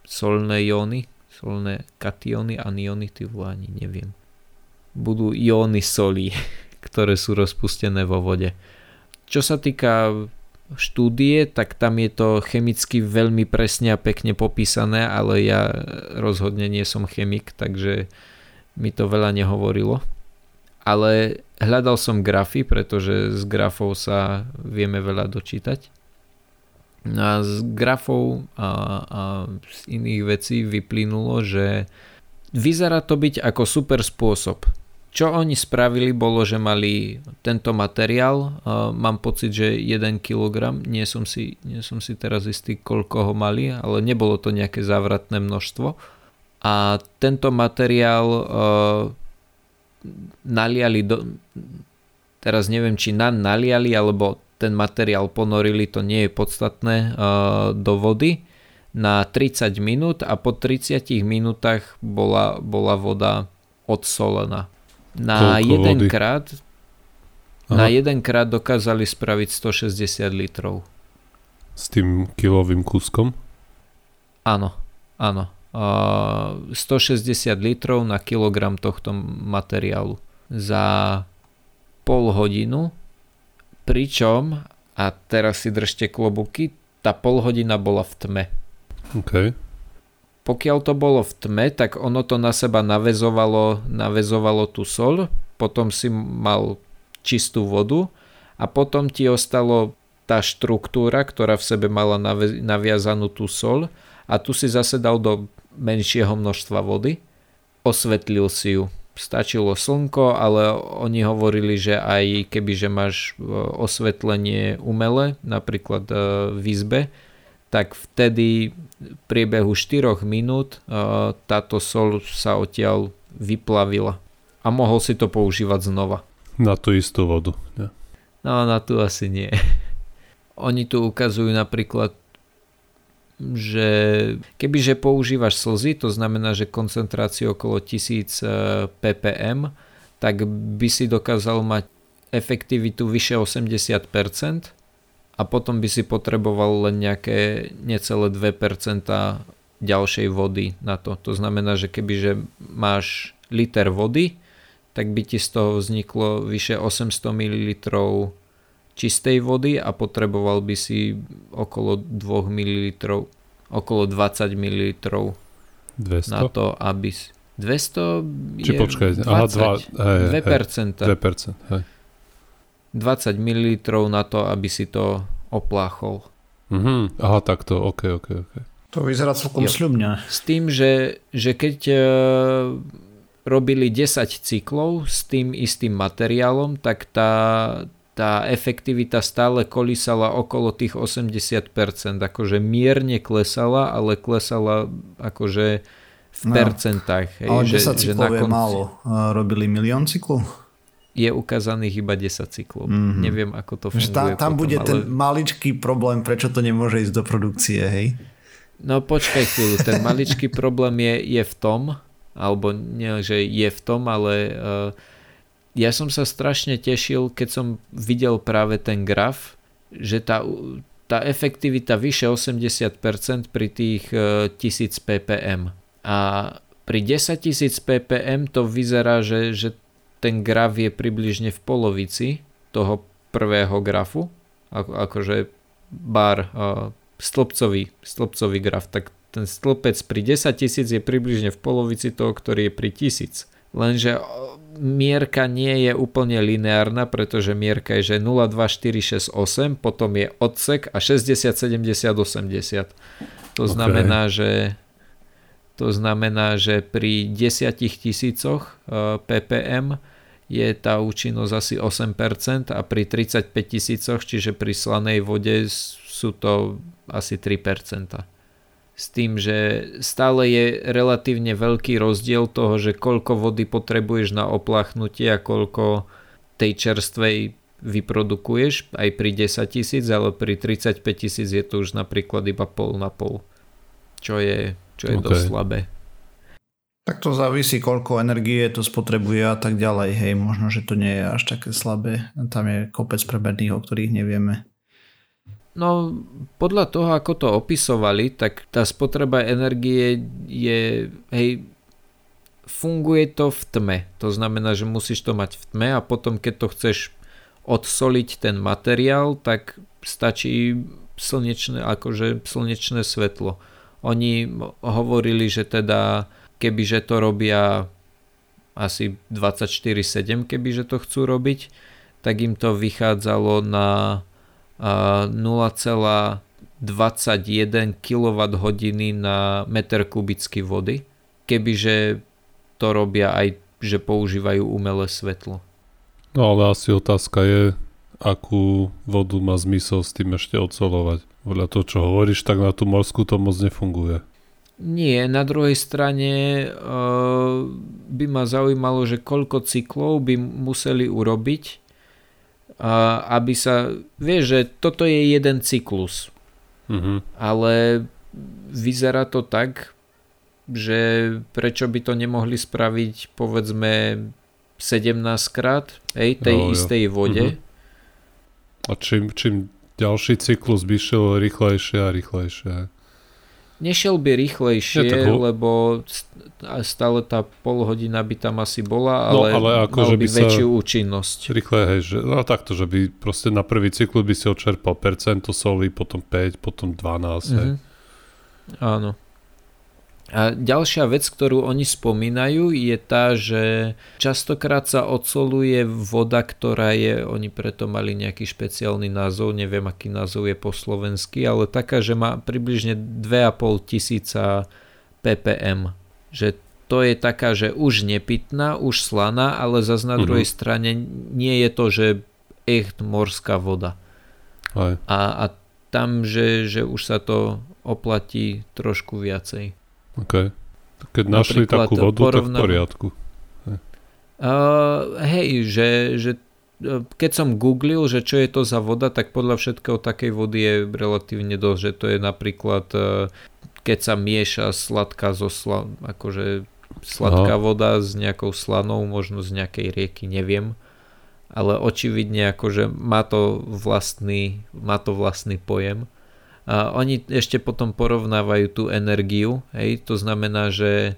solné jóny, solné kationy, aniony, ty ani neviem. Budú ióny soli, ktoré sú rozpustené vo vode. Čo sa týka štúdie, tak tam je to chemicky veľmi presne a pekne popísané, ale ja rozhodne nie som chemik, takže mi to veľa nehovorilo. Ale hľadal som grafy, pretože z grafov sa vieme veľa dočítať. A z grafov a, a z iných vecí vyplynulo, že vyzerá to byť ako super spôsob čo oni spravili bolo, že mali tento materiál, mám pocit, že 1 kg, nie som, si, nie som si teraz istý, koľko ho mali, ale nebolo to nejaké závratné množstvo. A tento materiál uh, naliali do... Teraz neviem, či na naliali, alebo ten materiál ponorili, to nie je podstatné, uh, do vody na 30 minút a po 30 minútach bola, bola voda odsolená. Na jeden vody? krát Aha. na jeden krát dokázali spraviť 160 litrov. S tým kilovým kúskom? Áno, áno. Uh, 160 litrov na kilogram tohto materiálu za pol hodinu, pričom, a teraz si držte klobuky, tá pol hodina bola v tme. Okay pokiaľ to bolo v tme, tak ono to na seba navezovalo, navezovalo tú sol, potom si mal čistú vodu a potom ti ostalo tá štruktúra, ktorá v sebe mala naviazanú tú sol a tu si zase dal do menšieho množstva vody, osvetlil si ju. Stačilo slnko, ale oni hovorili, že aj keby že máš e, osvetlenie umelé, napríklad e, v izbe, tak vtedy v priebehu 4 minút e, táto sol sa odtiaľ vyplavila a mohol si to používať znova. Na tú istú vodu. Ja. No na tú asi nie. Oni tu ukazujú napríklad že kebyže používaš slzy, to znamená, že koncentráciu okolo 1000 e, ppm, tak by si dokázal mať efektivitu vyše 80%, a potom by si potreboval len nejaké necelé 2% ďalšej vody na to. To znamená, že kebyže máš liter vody, tak by ti z toho vzniklo vyše 800 ml čistej vody a potreboval by si okolo 2 ml, okolo 20 ml 200? na to, aby... 200 Či je počkaj, 20, aha, 2, hej, 2%. Hej, 2%, hej. 20 ml na to, aby si to opláchol. Mm-hmm. Aha, takto, ok, ok, ok. To vyzerá celkom sľubne. S tým, že, že keď uh, robili 10 cyklov s tým istým materiálom, tak tá, tá efektivita stále kolísala okolo tých 80%. Akože mierne klesala, ale klesala akože v no, percentách. Hej, ale 10 že, cyklov že na konci... je málo. Robili milión cyklov? Je ukázaných iba 10 cyklov. Mm-hmm. Neviem, ako to funguje. Tam, tam potom, bude ale... ten maličký problém, prečo to nemôže ísť do produkcie, hej? No počkaj chvíľu, ten maličký problém je, je v tom, alebo nie, že je v tom, ale uh, ja som sa strašne tešil, keď som videl práve ten graf, že tá, tá efektivita vyše 80% pri tých uh, 1000 ppm. A pri 10 000 ppm to vyzerá, že, že ten graf je približne v polovici toho prvého grafu, ako, akože bar stĺpcový, stĺpcový graf, tak ten stĺpec pri 10 tisíc je približne v polovici toho, ktorý je pri tisíc. Lenže mierka nie je úplne lineárna, pretože mierka je, že 0, 2, 4, 6, 8, potom je odsek a 60, 70, 80. To okay. znamená, že to znamená, že pri 10 tisícoch eh, ppm je tá účinnosť asi 8% a pri 35 tisícoch, čiže pri slanej vode sú to asi 3%. S tým, že stále je relatívne veľký rozdiel toho, že koľko vody potrebuješ na oplachnutie a koľko tej čerstvej vyprodukuješ aj pri 10 tisíc, ale pri 35 tisíc je to už napríklad iba pol na pol, čo je čo je okay. dosť slabé. Tak to závisí, koľko energie to spotrebuje a tak ďalej. Hej, možno, že to nie je až také slabé. Tam je kopec preberných, o ktorých nevieme. No, podľa toho, ako to opisovali, tak tá spotreba energie je, hej, funguje to v tme. To znamená, že musíš to mať v tme a potom, keď to chceš odsoliť ten materiál, tak stačí slnečné, akože slnečné svetlo. Oni hovorili, že teda kebyže to robia asi 24-7, kebyže to chcú robiť, tak im to vychádzalo na 0,21 kWh na meter kubický vody, kebyže to robia aj, že používajú umelé svetlo. No ale asi otázka je, akú vodu má zmysel s tým ešte odsolovať. Podľa toho, čo hovoríš, tak na tú morskú to moc nefunguje. Nie, na druhej strane uh, by ma zaujímalo, že koľko cyklov by museli urobiť, a aby sa, vieš, že toto je jeden cyklus, mm-hmm. ale vyzerá to tak, že prečo by to nemohli spraviť povedzme 17 krát hej, tej istej jo. vode. Mm-hmm. A čím, čím ďalší cyklus by šiel rýchlejšie a rýchlejšie. Nešiel by rýchlejšie, ja, ho... lebo stále tá pol hodina by tam asi bola, ale, no, ale ako, mal že by, by väčšiu účinnosť. Rýchle, hej, že, no takto, že by proste na prvý cyklus by si odčerpal percento soli, potom 5, potom 12. Mm-hmm. Áno. A ďalšia vec, ktorú oni spomínajú, je tá, že častokrát sa odsoluje voda, ktorá je, oni preto mali nejaký špeciálny názov, neviem aký názov je po slovensky, ale taká, že má približne 2,5 tisíca ppm. Že to je taká, že už nepitná, už slaná, ale zase na druhej mm-hmm. strane nie je to, že echt morská voda. Aj. A, a tam, že, že už sa to oplatí trošku viacej. OK. Keď našli takú vodu, porovná... tak v poriadku. Uh, hej, že, že e, keď som googlil, že čo je to za voda, tak podľa všetkého takej vody je relatívne dosť, že to je napríklad e, keď sa mieša sladká zo sla, akože sladká Aha. voda s nejakou slanou, možno z nejakej rieky, neviem. Ale očividne akože má to vlastný, má to vlastný pojem. A oni ešte potom porovnávajú tú energiu, hej, to znamená, že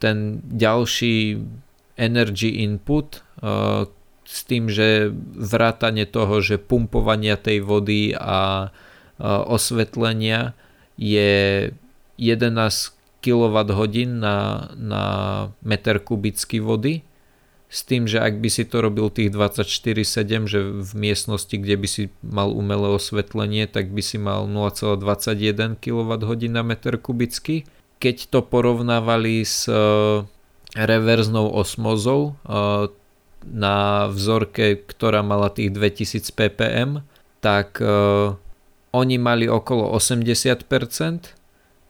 ten ďalší energy input uh, s tým, že vrátanie toho, že pumpovania tej vody a uh, osvetlenia je 11 kWh na, na meter kubický vody s tým, že ak by si to robil tých 24-7, že v miestnosti, kde by si mal umelé osvetlenie, tak by si mal 0,21 kWh na meter kubický. Keď to porovnávali s e, reverznou osmozou e, na vzorke, ktorá mala tých 2000 ppm, tak e, oni mali okolo 80%,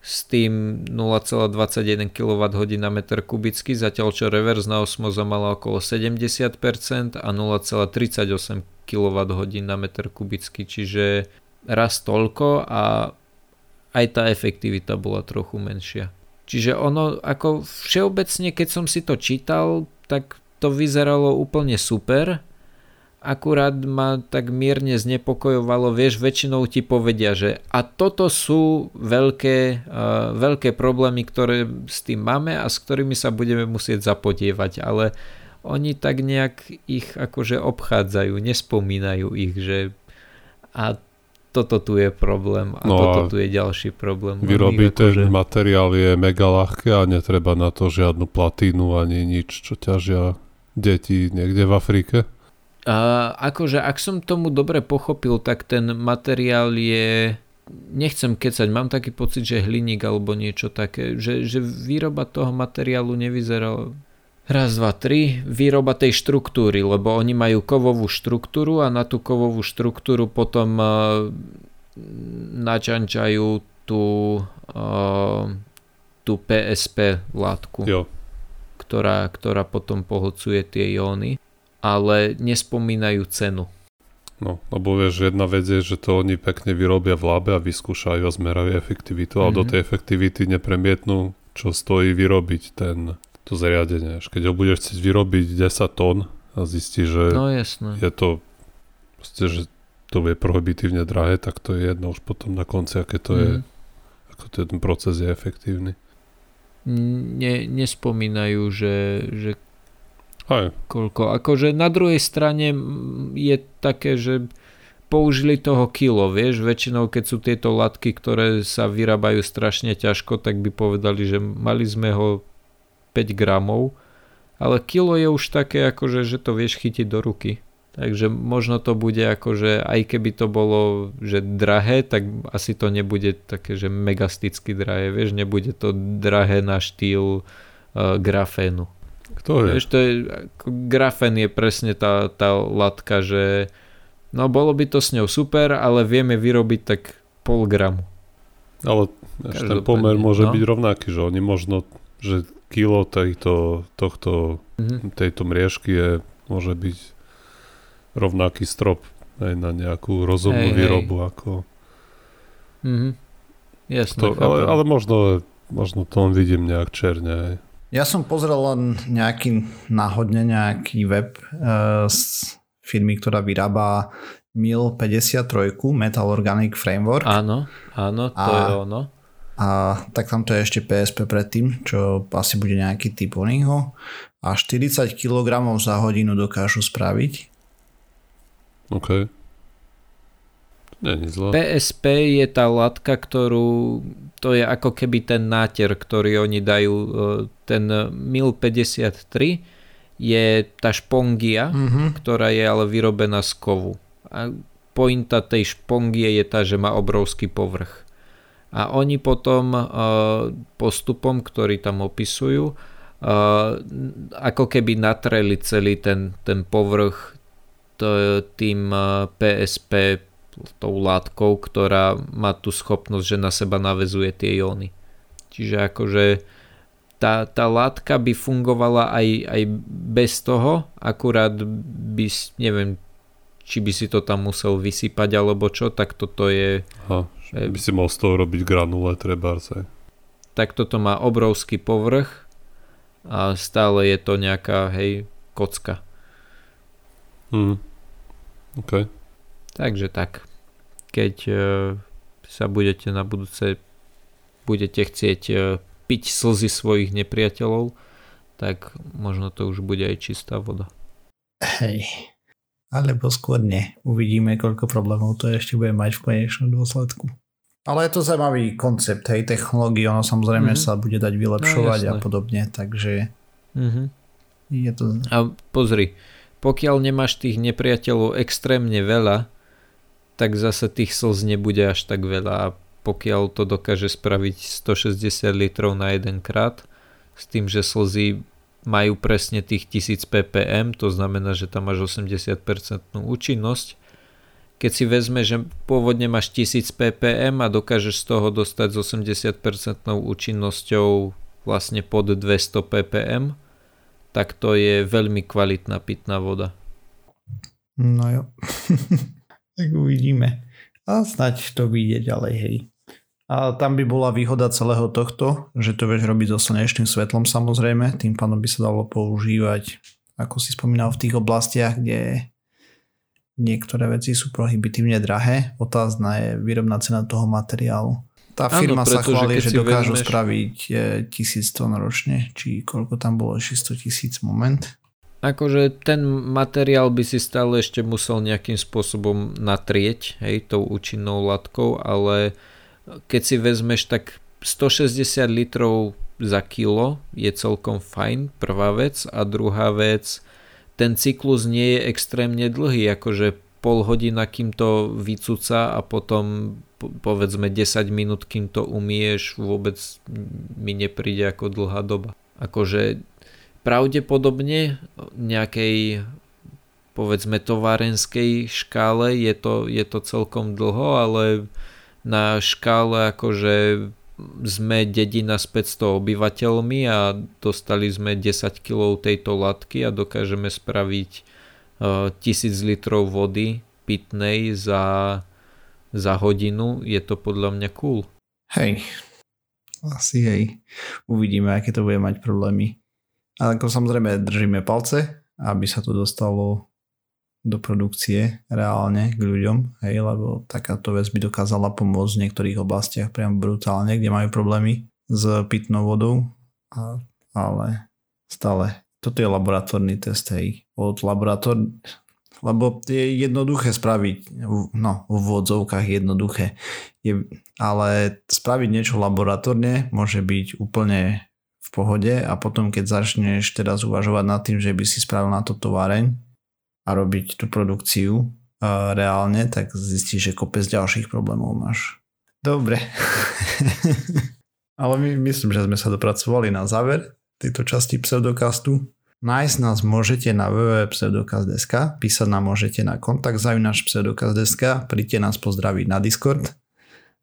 s tým 0,21 kWh na meter kubický, zatiaľ čo reverzná osmoza mala okolo 70% a 0,38 kWh na meter kubický, čiže raz toľko a aj tá efektivita bola trochu menšia. Čiže ono ako všeobecne, keď som si to čítal, tak to vyzeralo úplne super, akurát ma tak mierne znepokojovalo, vieš, väčšinou ti povedia, že a toto sú veľké, uh, veľké problémy, ktoré s tým máme a s ktorými sa budeme musieť zapodievať, ale oni tak nejak ich akože obchádzajú, nespomínajú ich, že a toto tu je problém a no toto a tu je ďalší problém. Vyrobiť ten akože... materiál je mega ľahké a netreba na to žiadnu platínu ani nič, čo ťažia deti niekde v Afrike. A akože ak som tomu dobre pochopil, tak ten materiál je nechcem kecať, mám taký pocit, že hliník alebo niečo také, že, že výroba toho materiálu nevyzerá raz, dva, tri, výroba tej štruktúry, lebo oni majú kovovú štruktúru a na tú kovovú štruktúru potom uh, načančajú tú, uh, tú PSP látku, jo. Ktorá, ktorá potom pohľcuje tie jóny ale nespomínajú cenu. No, lebo vieš, jedna vec je, že to oni pekne vyrobia v labe a vyskúšajú a zmerajú efektivitu, mm-hmm. ale do mhm. tej efektivity nepremietnú, čo stojí vyrobiť ten, to zariadenie. Keď ho budeš chcieť vyrobiť 10 tón a zistíš, že no, jasné. je to proste, že to je prohibitívne drahé, tak to je jedno už potom na konci, aké to mm. je, mhm. ako to je, ten proces je efektívny. Ne, nespomínajú, že, že Aj. koľko. Akože na druhej strane je také, že použili toho kilo, vieš, väčšinou keď sú tieto latky, ktoré sa vyrábajú strašne ťažko, tak by povedali, že mali sme ho 5 gramov, ale kilo je už také akože, že to vieš chytiť do ruky. Takže možno to bude ako, že aj keby to bolo že drahé, tak asi to nebude také, že megasticky drahé, vieš, nebude to drahé na štýl uh, grafénu. Kto je? Vieš, to je, ako, grafén je presne tá, tá latka, že no bolo by to s ňou super, ale vieme vyrobiť tak pol gramu. Ale ten pomer môže no? byť rovnaký, že oni možno, že kilo tejto, tohto, mm-hmm. tejto mriežky je, môže byť rovnaký strop aj na nejakú rozumnú hey, výrobu hey. ako... Mhm. Jasne, to, ale, ale možno, možno to vidím nejak černe. Aj. Ja som pozrel len nejaký náhodne nejaký web uh, z firmy, ktorá vyrába MIL 53, Metal Organic Framework. Áno, áno, to a, je ono. A tak tam to je ešte PSP predtým, čo asi bude nejaký typ oného. A 40 kg za hodinu dokážu spraviť OK. Zlo. PSP je tá latka, ktorú to je ako keby ten náter, ktorý oni dajú e, ten MIL 53 je tá špongia, mm-hmm. ktorá je ale vyrobená z kovu. A pointa tej špongie je tá, že má obrovský povrch. A oni potom uh, postupom, ktorý tam opisujú, uh, ako keby natreli celý ten, ten povrch tým PSP tou látkou, ktorá má tú schopnosť, že na seba navezuje tie jóny. Čiže akože tá, tá látka by fungovala aj, aj bez toho, akurát by, neviem, či by si to tam musel vysypať alebo čo, tak toto je... Aha, by si mohol z toho robiť granule trebárce. Tak toto má obrovský povrch a stále je to nejaká, hej, kocka. Hmm. OK. Takže tak. Keď uh, sa budete na budúce budete chcieť uh, piť slzy svojich nepriateľov, tak možno to už bude aj čistá voda. Hej. Alebo skôr nie. Uvidíme, koľko problémov to ešte bude mať v konečnom dôsledku. Ale je to zaujímavý koncept, hej, technológie, ono samozrejme mm-hmm. sa bude dať vylepšovať no, a podobne, takže mm-hmm. je to... A pozri, pokiaľ nemáš tých nepriateľov extrémne veľa, tak zase tých slz nebude až tak veľa a pokiaľ to dokáže spraviť 160 litrov na jeden krát, s tým, že slzy majú presne tých 1000 ppm, to znamená, že tam máš 80% účinnosť. Keď si vezme, že pôvodne máš 1000 ppm a dokážeš z toho dostať s 80% účinnosťou vlastne pod 200 ppm, tak to je veľmi kvalitná pitná voda. No jo. tak uvidíme. A snať to vyjde ďalej, hej. A tam by bola výhoda celého tohto, že to vieš robiť so slnečným svetlom samozrejme, tým pádom by sa dalo používať, ako si spomínal, v tých oblastiach, kde niektoré veci sú prohibitívne drahé. Otázna je výrobná cena toho materiálu. Tá firma Áno, sa chváli, že dokážu vezmeš... spraviť tisíc tón ročne, či koľko tam bolo, 600 tisíc moment. Akože ten materiál by si stále ešte musel nejakým spôsobom natrieť, hej, tou účinnou latkou, ale keď si vezmeš tak 160 litrov za kilo je celkom fajn, prvá vec a druhá vec, ten cyklus nie je extrémne dlhý, akože pol hodina, kým to vycúca a potom povedzme 10 minút, kým to umieš, vôbec mi nepríde ako dlhá doba. Akože pravdepodobne nejakej povedzme továrenskej škále je to, je to celkom dlho, ale na škále akože sme dedina s 500 obyvateľmi a dostali sme 10 kg tejto latky a dokážeme spraviť tisíc litrov vody pitnej za, za hodinu, je to podľa mňa cool. Hej, asi hej. Uvidíme, aké to bude mať problémy. Ale ako samozrejme držíme palce, aby sa to dostalo do produkcie reálne k ľuďom, hej, lebo takáto vec by dokázala pomôcť v niektorých oblastiach priam brutálne, kde majú problémy s pitnou vodou, a, ale stále toto je laboratórny test, hej, od laboratór, lebo je jednoduché spraviť, no v vodzovkách jednoduché, je, ale spraviť niečo laboratórne môže byť úplne pohode a potom keď začneš teraz uvažovať nad tým, že by si spravil na to továreň, a robiť tú produkciu uh, reálne, tak zistíš, že kopec ďalších problémov máš. Dobre. Ale my myslím, že sme sa dopracovali na záver tejto časti pseudokastu. Nájsť nás môžete na www.pseudokast.sk, písať nám môžete na kontakt zavinač pseudokast.sk, príďte nás pozdraviť na Discord.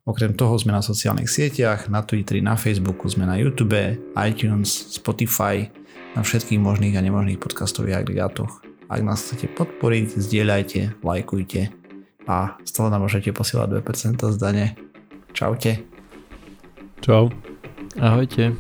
Okrem toho sme na sociálnych sieťach, na Twitteri, na Facebooku, sme na YouTube, iTunes, Spotify, na všetkých možných a nemožných podcastových agregátoch. Ak nás chcete podporiť, zdieľajte, lajkujte a stále nám môžete posielať 2% zdane. Čaute. Čau. Ahojte.